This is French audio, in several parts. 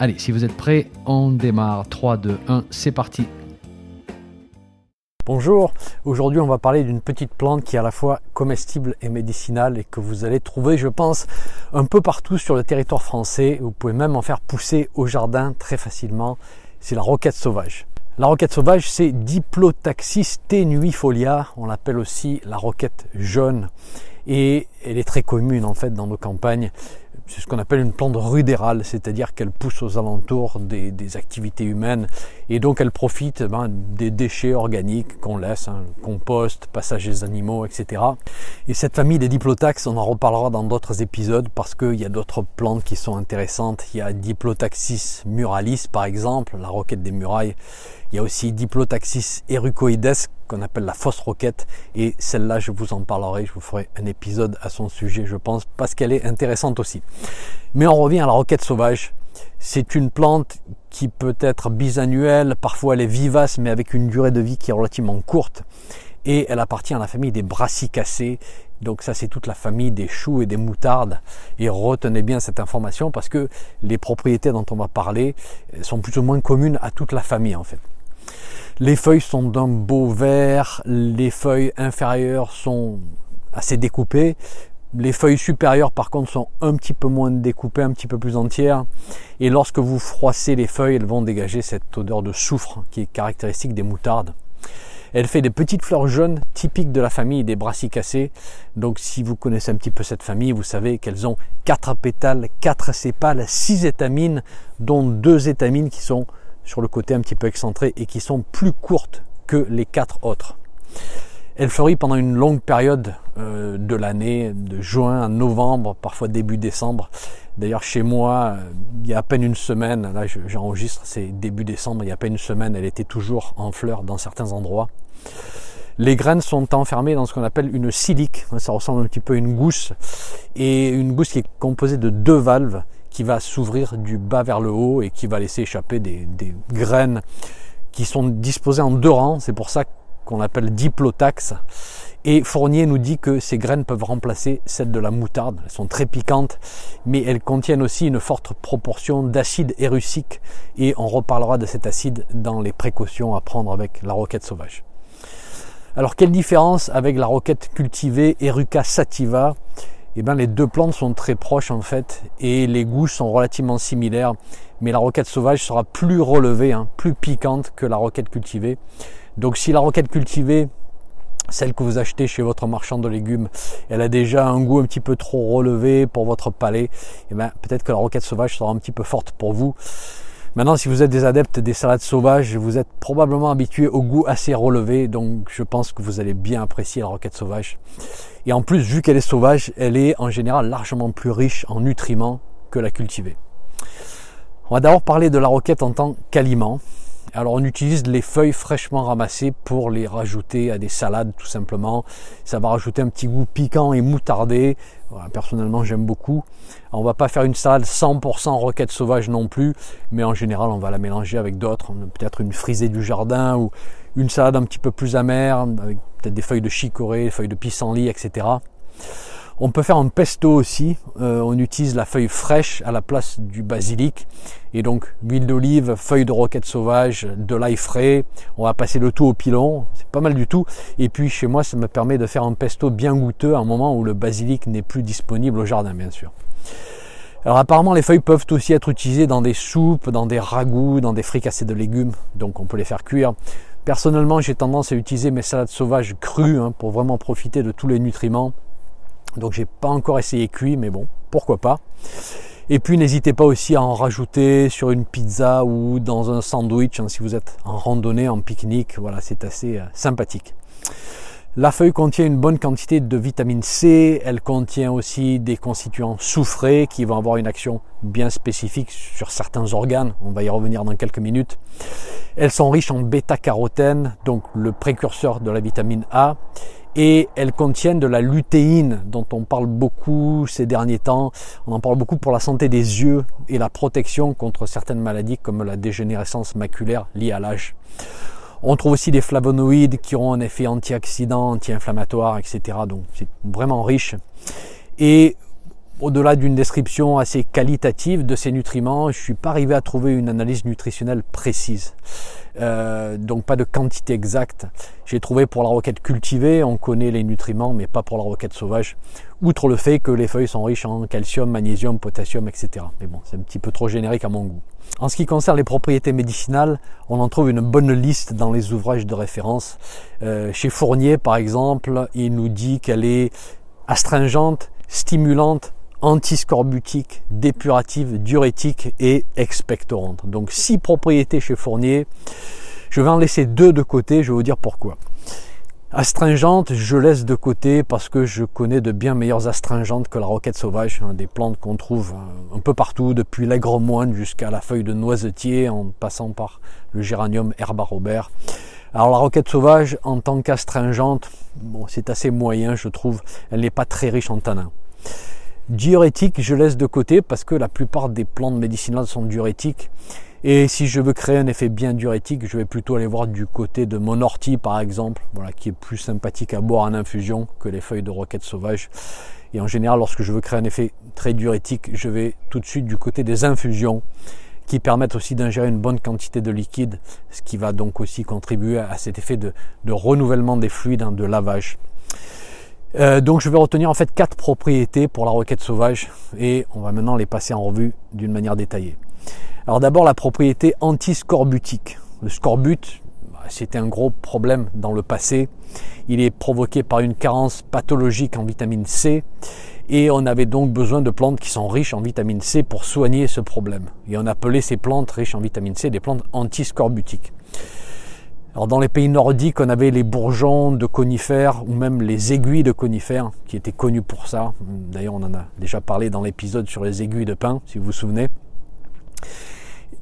Allez, si vous êtes prêts, on démarre. 3, 2, 1, c'est parti. Bonjour, aujourd'hui on va parler d'une petite plante qui est à la fois comestible et médicinale et que vous allez trouver je pense un peu partout sur le territoire français. Vous pouvez même en faire pousser au jardin très facilement. C'est la roquette sauvage. La roquette sauvage c'est Diplotaxis tenuifolia, on l'appelle aussi la roquette jaune et elle est très commune en fait dans nos campagnes c'est ce qu'on appelle une plante rudérale, c'est-à-dire qu'elle pousse aux alentours des, activités humaines et donc elle profite ben, des déchets organiques qu'on laisse, hein, compost, passage des animaux, etc. Et cette famille des diplotax, on en reparlera dans d'autres épisodes parce qu'il y a d'autres plantes qui sont intéressantes. Il y a Diplotaxis muralis par exemple, la roquette des murailles. Il y a aussi Diplotaxis erucoides qu'on appelle la fausse roquette et celle-là je vous en parlerai, je vous ferai un épisode à son sujet je pense parce qu'elle est intéressante aussi. Mais on revient à la roquette sauvage. C'est une plante qui peut être bisannuelle, parfois elle est vivace mais avec une durée de vie qui est relativement courte et elle appartient à la famille des brassicacées. Donc ça c'est toute la famille des choux et des moutardes. Et retenez bien cette information parce que les propriétés dont on va parler sont plus ou moins communes à toute la famille en fait. Les feuilles sont d'un beau vert, les feuilles inférieures sont assez découpées, les feuilles supérieures par contre sont un petit peu moins découpées, un petit peu plus entières. Et lorsque vous froissez les feuilles, elles vont dégager cette odeur de soufre qui est caractéristique des moutardes. Elle fait des petites fleurs jaunes typiques de la famille des brassicacées. Donc si vous connaissez un petit peu cette famille, vous savez qu'elles ont quatre pétales, quatre sépales, six étamines, dont deux étamines qui sont sur le côté un petit peu excentré et qui sont plus courtes que les quatre autres. Elle fleurit pendant une longue période euh, de l'année, de juin à novembre, parfois début décembre. D'ailleurs, chez moi, euh, il y a à peine une semaine, là j'enregistre, c'est début décembre, il y a à peine une semaine, elle était toujours en fleurs dans certains endroits. Les graines sont enfermées dans ce qu'on appelle une silique. Ça ressemble un petit peu à une gousse. Et une gousse qui est composée de deux valves qui va s'ouvrir du bas vers le haut et qui va laisser échapper des, graines qui sont disposées en deux rangs. C'est pour ça qu'on appelle diplotax. Et Fournier nous dit que ces graines peuvent remplacer celles de la moutarde. Elles sont très piquantes, mais elles contiennent aussi une forte proportion d'acide érucique. Et on reparlera de cet acide dans les précautions à prendre avec la roquette sauvage. Alors quelle différence avec la roquette cultivée Eruca sativa? Eh bien, les deux plantes sont très proches en fait et les goûts sont relativement similaires. Mais la roquette sauvage sera plus relevée, hein, plus piquante que la roquette cultivée. Donc si la roquette cultivée, celle que vous achetez chez votre marchand de légumes, elle a déjà un goût un petit peu trop relevé pour votre palais, eh bien, peut-être que la roquette sauvage sera un petit peu forte pour vous. Maintenant, si vous êtes des adeptes des salades sauvages, vous êtes probablement habitué au goût assez relevé, donc je pense que vous allez bien apprécier la roquette sauvage. Et en plus, vu qu'elle est sauvage, elle est en général largement plus riche en nutriments que la cultivée. On va d'abord parler de la roquette en tant qu'aliment. Alors on utilise les feuilles fraîchement ramassées pour les rajouter à des salades tout simplement. Ça va rajouter un petit goût piquant et moutardé. personnellement j'aime beaucoup. On va pas faire une salade 100% roquette sauvage non plus, mais en général on va la mélanger avec d'autres. Peut-être une frisée du jardin ou une salade un petit peu plus amère avec peut-être des feuilles de chicorée, des feuilles de pissenlit, etc. On peut faire un pesto aussi. Euh, on utilise la feuille fraîche à la place du basilic. Et donc huile d'olive, feuille de roquette sauvage, de l'ail frais. On va passer le tout au pilon. C'est pas mal du tout. Et puis chez moi, ça me permet de faire un pesto bien goûteux à un moment où le basilic n'est plus disponible au jardin, bien sûr. Alors apparemment les feuilles peuvent aussi être utilisées dans des soupes, dans des ragoûts, dans des fricassés de légumes, donc on peut les faire cuire. Personnellement j'ai tendance à utiliser mes salades sauvages crues hein, pour vraiment profiter de tous les nutriments. Donc j'ai pas encore essayé cuit, mais bon, pourquoi pas. Et puis n'hésitez pas aussi à en rajouter sur une pizza ou dans un sandwich hein, si vous êtes en randonnée, en pique-nique. Voilà, c'est assez euh, sympathique. La feuille contient une bonne quantité de vitamine C, elle contient aussi des constituants soufrés qui vont avoir une action bien spécifique sur certains organes, on va y revenir dans quelques minutes. Elles sont riches en bêta-carotène, donc le précurseur de la vitamine A, et elles contiennent de la lutéine dont on parle beaucoup ces derniers temps. On en parle beaucoup pour la santé des yeux et la protection contre certaines maladies comme la dégénérescence maculaire liée à l'âge. On trouve aussi des flavonoïdes qui ont un effet antioxydant, anti-inflammatoire, etc. Donc c'est vraiment riche. Et au-delà d'une description assez qualitative de ces nutriments, je ne suis pas arrivé à trouver une analyse nutritionnelle précise. Euh, donc pas de quantité exacte. J'ai trouvé pour la roquette cultivée, on connaît les nutriments, mais pas pour la roquette sauvage. Outre le fait que les feuilles sont riches en calcium, magnésium, potassium, etc. Mais bon, c'est un petit peu trop générique à mon goût. En ce qui concerne les propriétés médicinales, on en trouve une bonne liste dans les ouvrages de référence. Euh, chez Fournier, par exemple, il nous dit qu'elle est astringente, stimulante, antiscorbutique, dépurative, diurétique et expectorante. Donc six propriétés chez Fournier. Je vais en laisser deux de côté, je vais vous dire pourquoi. Astringente, je laisse de côté parce que je connais de bien meilleures astringentes que la roquette sauvage, hein, des plantes qu'on trouve euh, un peu partout, depuis l'aigre moine jusqu'à la feuille de noisetier, en passant par le géranium herba robert. Alors la roquette sauvage, en tant qu'astringente, bon, c'est assez moyen, je trouve. Elle n'est pas très riche en tanins. Diurétique, je laisse de côté parce que la plupart des plantes médicinales sont diurétiques. Et si je veux créer un effet bien diurétique, je vais plutôt aller voir du côté de mon ortie par exemple, voilà, qui est plus sympathique à boire en infusion que les feuilles de roquette sauvage. Et en général, lorsque je veux créer un effet très diurétique, je vais tout de suite du côté des infusions qui permettent aussi d'ingérer une bonne quantité de liquide, ce qui va donc aussi contribuer à cet effet de, renouvellement des fluides, hein, de lavage. Euh, donc je vais retenir en fait quatre propriétés pour la roquette sauvage et on va maintenant les passer en revue d'une manière détaillée. Alors d'abord la propriété antiscorbutique. Le scorbut, bah, c'était un gros problème dans le passé. Il est provoqué par une carence pathologique en vitamine C et on avait donc besoin de plantes qui sont riches en vitamine C pour soigner ce problème. Et on appelait ces plantes riches en vitamine C des plantes antiscorbutiques. Alors dans les pays nordiques, on avait les bourgeons de conifères ou même les aiguilles de conifères qui étaient connus pour ça. D'ailleurs, on en a déjà parlé dans l'épisode sur les aiguilles de pin, si vous vous souvenez.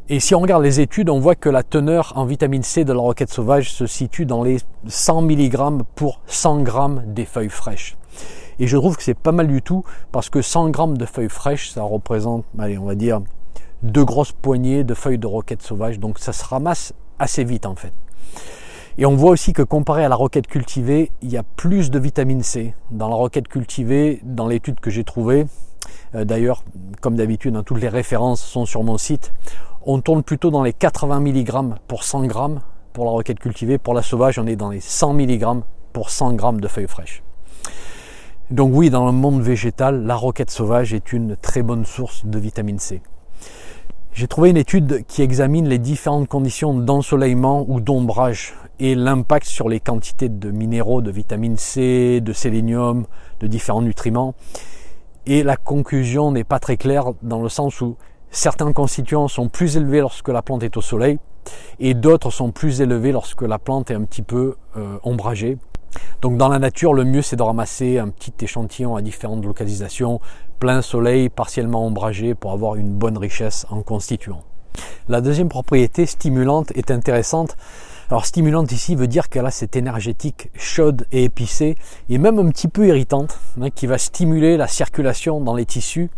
Et si on regarde les études, on voit que la teneur en vitamine C de la roquette sauvage se situe dans les 100 mg pour 100 g des feuilles fraîches. Et je trouve que c'est pas mal du tout parce que 100 g de feuilles fraîches, ça représente, allez, on va dire, deux grosses poignées de feuilles de roquette sauvage. Donc ça se ramasse assez vite en fait. Et on voit aussi que comparé à la roquette cultivée, il y a plus de vitamine C. Dans la roquette cultivée, dans l'étude que j'ai trouvée, euh, d'ailleurs, comme d'habitude, hein, toutes les références sont sur mon site, on tourne plutôt dans les 80 mg pour 100 g pour la roquette cultivée. Pour la sauvage, on est dans les 100 mg pour 100 g de feuilles fraîches. Donc oui, dans le monde végétal, la roquette sauvage est une très bonne source de vitamine C. J'ai trouvé une étude qui examine les différentes conditions d'ensoleillement ou d'ombrage et l'impact sur les quantités de minéraux, de vitamine C, de sélénium, de différents nutriments. Et la conclusion n'est pas très claire dans le sens où Certains constituants sont plus élevés lorsque la plante est au soleil et d'autres sont plus élevés lorsque la plante est un petit peu euh, ombragée. Donc dans la nature, le mieux c'est de ramasser un petit échantillon à différentes localisations, plein soleil, partiellement ombragé pour avoir une bonne richesse en constituants. La deuxième propriété stimulante est intéressante. Alors stimulante ici veut dire qu'elle a cette énergétique chaude et épicée et même un petit peu irritante hein, qui va stimuler la circulation dans les tissus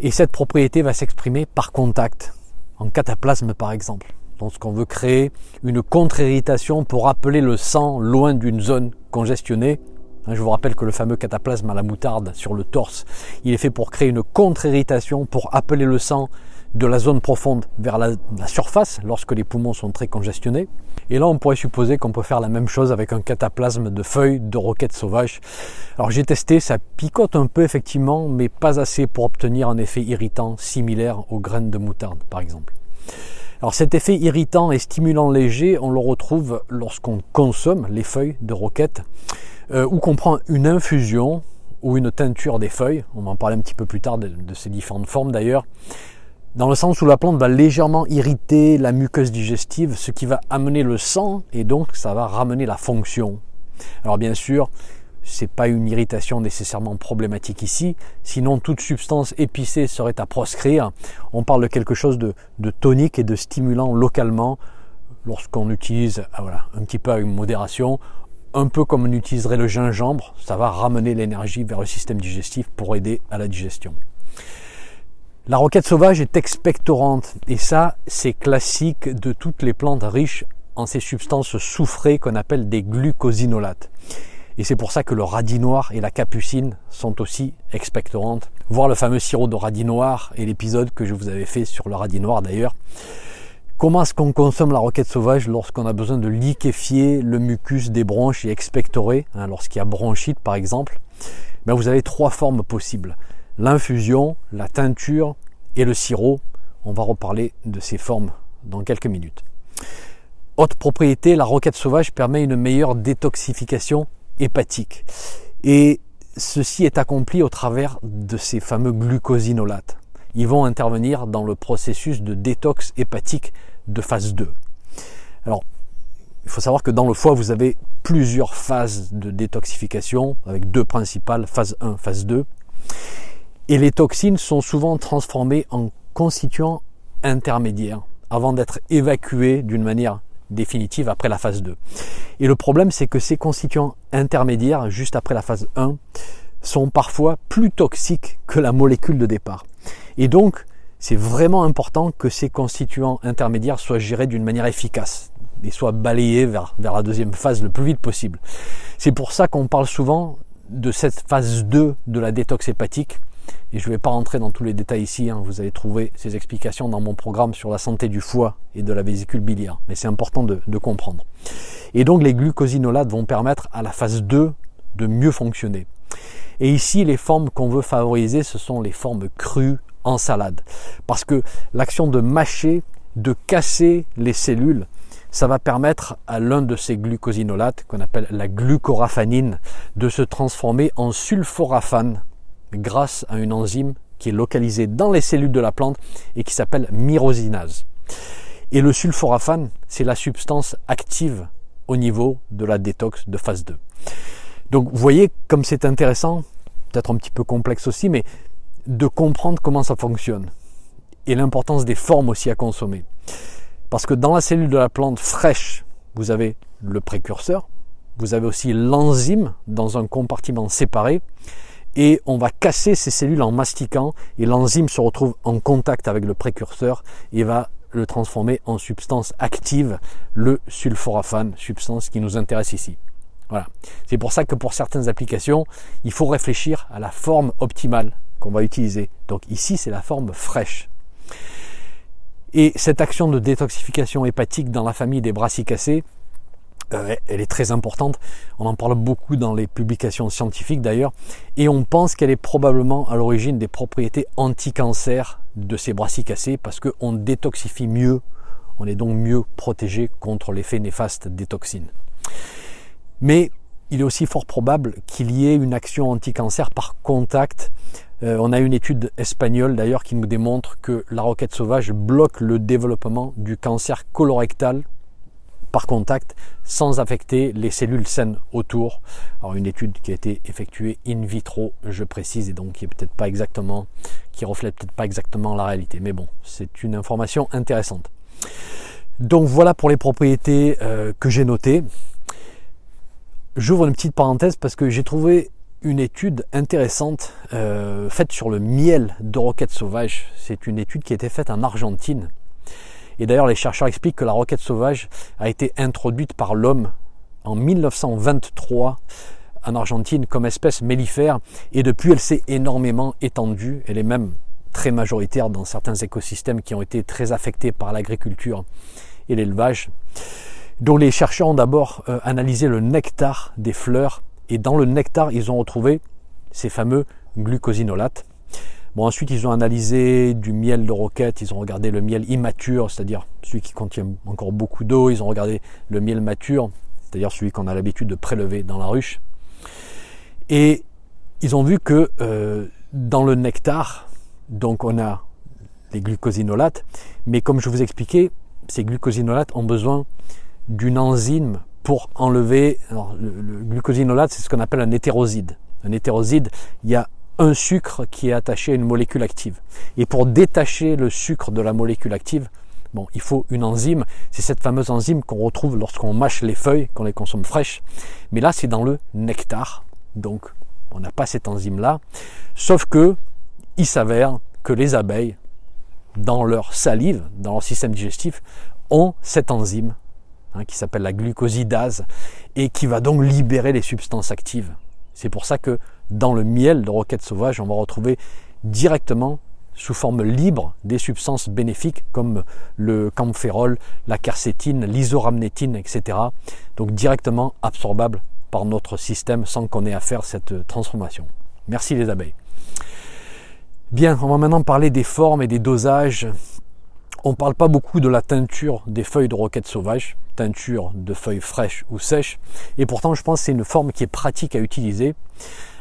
et cette propriété va s'exprimer par contact, en cataplasme par exemple. Lorsqu'on veut créer une contre-irritation pour appeler le sang loin d'une zone congestionnée, je vous rappelle que le fameux cataplasme à la moutarde sur le torse, il est fait pour créer une contre-irritation, pour appeler le sang de la zone profonde vers la, surface lorsque les poumons sont très congestionnés. Et là, on pourrait supposer qu'on peut faire la même chose avec un cataplasme de feuilles de roquettes sauvages. Alors j'ai testé, ça picote un peu effectivement, mais pas assez pour obtenir un effet irritant similaire aux graines de moutarde, par exemple. Alors cet effet irritant et stimulant léger, on le retrouve lorsqu'on consomme les feuilles de roquette euh, ou qu'on prend une infusion ou une teinture des feuilles. On va en parler un petit peu plus tard de ces différentes formes d'ailleurs dans le sens où la plante va légèrement irriter la muqueuse digestive, ce qui va amener le sang et donc ça va ramener la fonction. Alors bien sûr, c'est pas une irritation nécessairement problématique ici, sinon toute substance épicée serait à proscrire. On parle de quelque chose de, tonique et de stimulant localement lorsqu'on utilise ah, voilà, un petit peu avec modération, un peu comme on utiliserait le gingembre, ça va ramener l'énergie vers le système digestif pour aider à la digestion. La roquette sauvage est expectorante et ça c'est classique de toutes les plantes riches en ces substances soufrées qu'on appelle des glucosinolates. Et c'est pour ça que le radis noir et la capucine sont aussi expectorantes. Voir le fameux sirop de radis noir et l'épisode que je vous avais fait sur le radis noir d'ailleurs. Comment est-ce qu'on consomme la roquette sauvage lorsqu'on a besoin de liquéfier le mucus des bronches et expectorer, hein, lorsqu'il y a bronchite par exemple? Ben Vous avez trois formes possibles. L'infusion, la teinture et le sirop. On va reparler de ces formes dans quelques minutes. Autre propriété, la roquette sauvage permet une meilleure détoxification hépatique. Et ceci est accompli au travers de ces fameux glucosinolates. Ils vont intervenir dans le processus de détox hépatique de phase 2. Alors, il faut savoir que dans le foie, vous avez plusieurs phases de détoxification, avec deux principales, phase 1, phase 2. Et les toxines sont souvent transformées en constituants intermédiaires avant d'être évacuées d'une manière définitive après la phase 2. Et le problème, c'est que ces constituants intermédiaires, juste après la phase 1, sont parfois plus toxiques que la molécule de départ. Et donc, c'est vraiment important que ces constituants intermédiaires soient gérés d'une manière efficace et soient balayés vers, vers la deuxième phase le plus vite possible. C'est pour ça qu'on parle souvent de cette phase 2 de la détox hépatique et je ne vais pas rentrer dans tous les détails ici, hein. vous allez trouver ces explications dans mon programme sur la santé du foie et de la vésicule biliaire, mais c'est important de, comprendre. Et donc les glucosinolates vont permettre à la phase 2 de mieux fonctionner. Et ici, les formes qu'on veut favoriser, ce sont les formes crues en salade. Parce que l'action de mâcher, de casser les cellules, ça va permettre à l'un de ces glucosinolates, qu'on appelle la glucoraphanine, de se transformer en sulforaphane grâce à une enzyme qui est localisée dans les cellules de la plante et qui s'appelle myrosinase. Et le sulforaphane, c'est la substance active au niveau de la détox de phase 2. Donc vous voyez comme c'est intéressant, peut-être un petit peu complexe aussi, mais de comprendre comment ça fonctionne et l'importance des formes aussi à consommer. Parce que dans la cellule de la plante fraîche, vous avez le précurseur, vous avez aussi l'enzyme dans un compartiment séparé, et on va casser ces cellules en mastiquant et l'enzyme se retrouve en contact avec le précurseur et va le transformer en substance active, le sulforaphane, substance qui nous intéresse ici. Voilà. C'est pour ça que pour certaines applications, il faut réfléchir à la forme optimale qu'on va utiliser. Donc ici, c'est la forme fraîche. Et cette action de détoxification hépatique dans la famille des brassicacées, euh, elle est très importante. On en parle beaucoup dans les publications scientifiques d'ailleurs. Et on pense qu'elle est probablement à l'origine des propriétés anti-cancer de ces brassicacées parce qu'on détoxifie mieux. On est donc mieux protégé contre l'effet néfaste des toxines. Mais il est aussi fort probable qu'il y ait une action anti-cancer par contact. Euh, on a une étude espagnole d'ailleurs qui nous démontre que la roquette sauvage bloque le développement du cancer colorectal par contact sans affecter les cellules saines autour. Alors une étude qui a été effectuée in vitro, je précise, et donc qui est peut-être pas exactement, qui reflète peut-être pas exactement la réalité. Mais bon, c'est une information intéressante. Donc voilà pour les propriétés euh, que j'ai notées. J'ouvre une petite parenthèse parce que j'ai trouvé une étude intéressante euh, faite sur le miel de roquette sauvage. C'est une étude qui a été faite en Argentine et d'ailleurs, les chercheurs expliquent que la roquette sauvage a été introduite par l'homme en 1923 en Argentine comme espèce mellifère et depuis elle s'est énormément étendue. Elle est même très majoritaire dans certains écosystèmes qui ont été très affectés par l'agriculture et l'élevage. Donc les chercheurs ont d'abord euh, analysé le nectar des fleurs et dans le nectar ils ont retrouvé ces fameux glucosinolates Bon, ensuite, ils ont analysé du miel de roquette, ils ont regardé le miel immature, c'est-à-dire celui qui contient encore beaucoup d'eau, ils ont regardé le miel mature, c'est-à-dire celui qu'on a l'habitude de prélever dans la ruche. Et ils ont vu que euh, dans le nectar, donc on a les glucosinolates, mais comme je vous expliquais, ces glucosinolates ont besoin d'une enzyme pour enlever. Le, glucosinolate, c'est ce qu'on appelle un hétéroside. Un hétéroside, il y a un sucre qui est attaché à une molécule active. Et pour détacher le sucre de la molécule active, il faut une enzyme. C'est cette fameuse enzyme qu'on retrouve lorsqu'on mâche les feuilles, qu'on les consomme fraîches. Mais là, c'est dans le nectar. Donc, on n'a pas cette enzyme-là. Sauf que, il s'avère que les abeilles, dans leur salive, dans leur système digestif, ont cette enzyme hein, qui s'appelle la glucosidase et qui va donc libérer les substances actives. C'est pour ça que dans le miel de roquette sauvage, on va retrouver directement sous forme libre des substances bénéfiques comme le camphérol, la quercétine, l'isoramnétine, etc. Donc directement absorbables par notre système sans qu'on ait à faire cette transformation. Merci les abeilles. Bien, on va maintenant parler des formes et des dosages. On ne parle pas beaucoup de la teinture des feuilles de roquette sauvage, teinture de feuilles fraîches ou sèches, et pourtant je pense que c'est une forme qui est pratique à utiliser.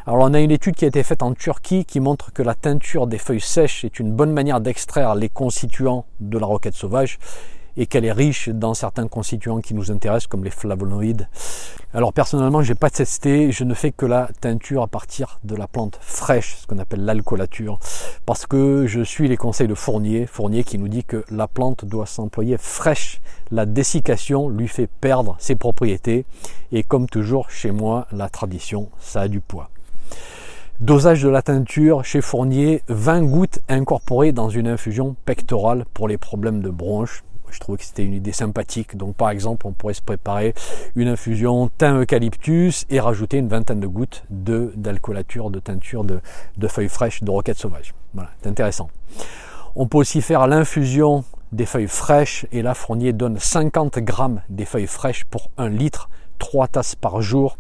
Alors on a une étude qui a été faite en Turquie qui montre que la teinture des feuilles sèches est une bonne manière d'extraire les constituants de la roquette sauvage et qu'elle est riche dans certains constituants qui nous intéressent comme les flavonoïdes. Alors personnellement, je n'ai pas testé, je ne fais que la teinture à partir de la plante fraîche, ce qu'on appelle l'alcoolature, parce que je suis les conseils de Fournier, Fournier qui nous dit que la plante doit s'employer fraîche. La dessiccation lui fait perdre ses propriétés et comme toujours chez moi, la tradition, ça a du poids. Dosage de la teinture chez Fournier, 20 gouttes incorporées dans une infusion pectorale pour les problèmes de bronches. Je trouvais que c'était une idée sympathique. Donc par exemple, on pourrait se préparer une infusion thym eucalyptus et rajouter une vingtaine de gouttes de d'alcoolature, de teinture de, de feuilles fraîches de roquette sauvage. Voilà, c'est intéressant. On peut aussi faire l'infusion des feuilles fraîches et là Fournier donne 50 grammes des feuilles fraîches pour 1 litre, 3 tasses par jour.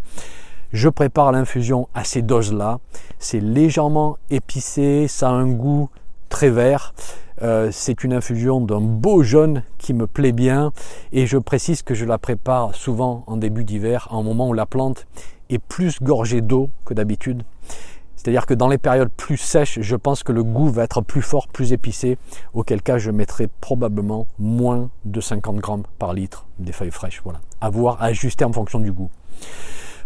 Je prépare l'infusion à ces doses-là. C'est légèrement épicé, ça a un goût très vert. Euh, c'est une infusion d'un beau jaune qui me plaît bien et je précise que je la prépare souvent en début d'hiver, en moment où la plante est plus gorgée d'eau que d'habitude. C'est-à-dire que dans les périodes plus sèches, je pense que le goût va être plus fort, plus épicé, auquel cas je mettrai probablement moins de 50 grammes par litre des feuilles fraîches. Voilà. À voir, à ajuster en fonction du goût.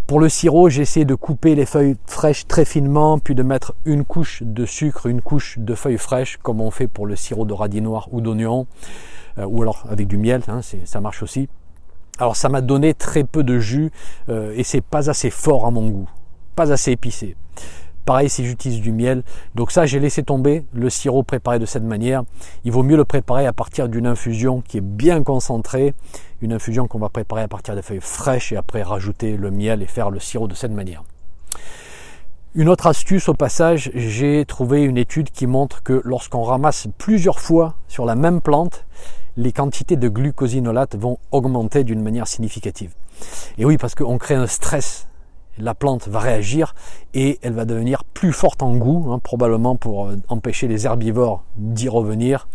Pour le sirop, j'essaie de couper les feuilles fraîches très finement, puis de mettre une couche de sucre, une couche de feuilles fraîches, comme on fait pour le sirop de radis noir ou d'oignon, euh, ou alors avec du miel, hein, ça marche aussi. Alors ça m'a donné très peu de jus euh, et c'est pas assez fort à mon goût, pas assez épicé. Pareil si j'utilise du miel. Donc ça, j'ai laissé tomber le sirop préparé de cette manière. Il vaut mieux le préparer à partir d'une infusion qui est bien concentrée, une infusion qu'on va préparer à partir des feuilles fraîches et après rajouter le miel et faire le sirop de cette manière. Une autre astuce au passage, j'ai trouvé une étude qui montre que lorsqu'on ramasse plusieurs fois sur la même plante, les quantités de glucosinolate vont augmenter d'une manière significative. Et oui, parce qu'on crée un stress la plante va réagir et elle va devenir plus forte en goût, hein, probablement pour euh, empêcher les herbivores d'y revenir.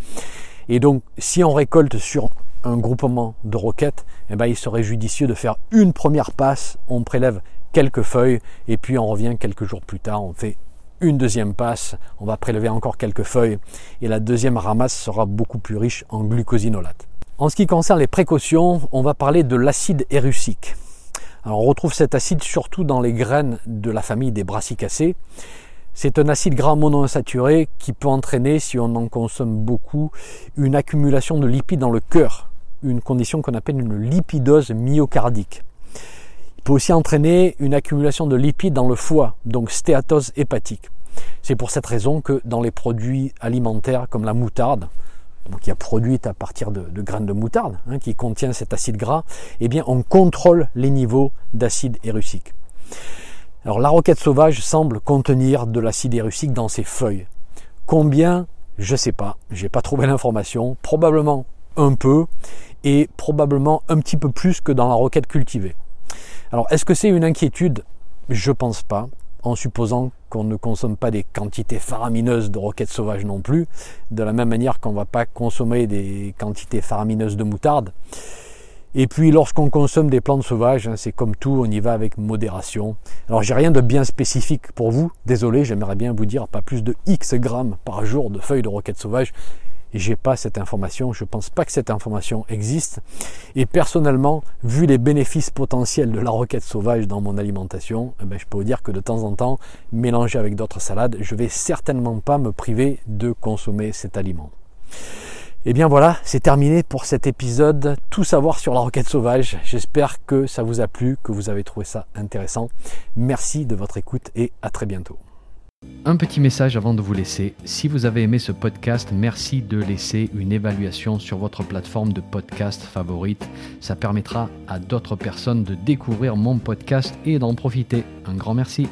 Et donc, si on récolte sur un groupement de roquettes, eh ben, il serait judicieux de faire une première passe, on prélève quelques feuilles et puis on revient quelques jours plus tard, on fait une deuxième passe, on va prélever encore quelques feuilles et la deuxième ramasse sera beaucoup plus riche en glucosinolate. En ce qui concerne les précautions, on va parler de l'acide érucique. On retrouve cet acide surtout dans les graines de la famille des brassicacées. C'est un acide gras monoinsaturé qui peut entraîner, si on en consomme beaucoup, une accumulation de lipides dans le cœur, une condition qu'on appelle une lipidose myocardique. Il peut aussi entraîner une accumulation de lipides dans le foie, donc stéatose hépatique. C'est pour cette raison que dans les produits alimentaires comme la moutarde, qui est produite à partir de, graines de moutarde, hein, qui contient cet acide gras, eh bien on contrôle les niveaux d'acide érucique. Alors la roquette sauvage semble contenir de l'acide érucique dans ses feuilles. Combien? Je ne sais pas, j'ai pas trouvé l'information. Probablement un peu et probablement un petit peu plus que dans la roquette cultivée. Alors est-ce que c'est une inquiétude? Je pense pas en supposant qu'on ne consomme pas des quantités faramineuses de roquettes sauvages non plus, de la même manière qu'on ne va pas consommer des quantités faramineuses de moutarde. Et puis lorsqu'on consomme des plantes sauvages, hein, c'est comme tout, on y va avec modération. Alors j'ai rien de bien spécifique pour vous, désolé, j'aimerais bien vous dire pas plus de X grammes par jour de feuilles de roquettes sauvages. J'ai pas cette information, je pense pas que cette information existe. Et personnellement, vu les bénéfices potentiels de la roquette sauvage dans mon alimentation, eh ben, je peux vous dire que de temps en temps, mélangé avec d'autres salades, je vais certainement pas me priver de consommer cet aliment. Et eh bien voilà, c'est terminé pour cet épisode Tout savoir sur la roquette sauvage. J'espère que ça vous a plu, que vous avez trouvé ça intéressant. Merci de votre écoute et à très bientôt. Un petit message avant de vous laisser. Si vous avez aimé ce podcast, merci de laisser une évaluation sur votre plateforme de podcast favorite. Ça permettra à d'autres personnes de découvrir mon podcast et d'en profiter. Un grand merci.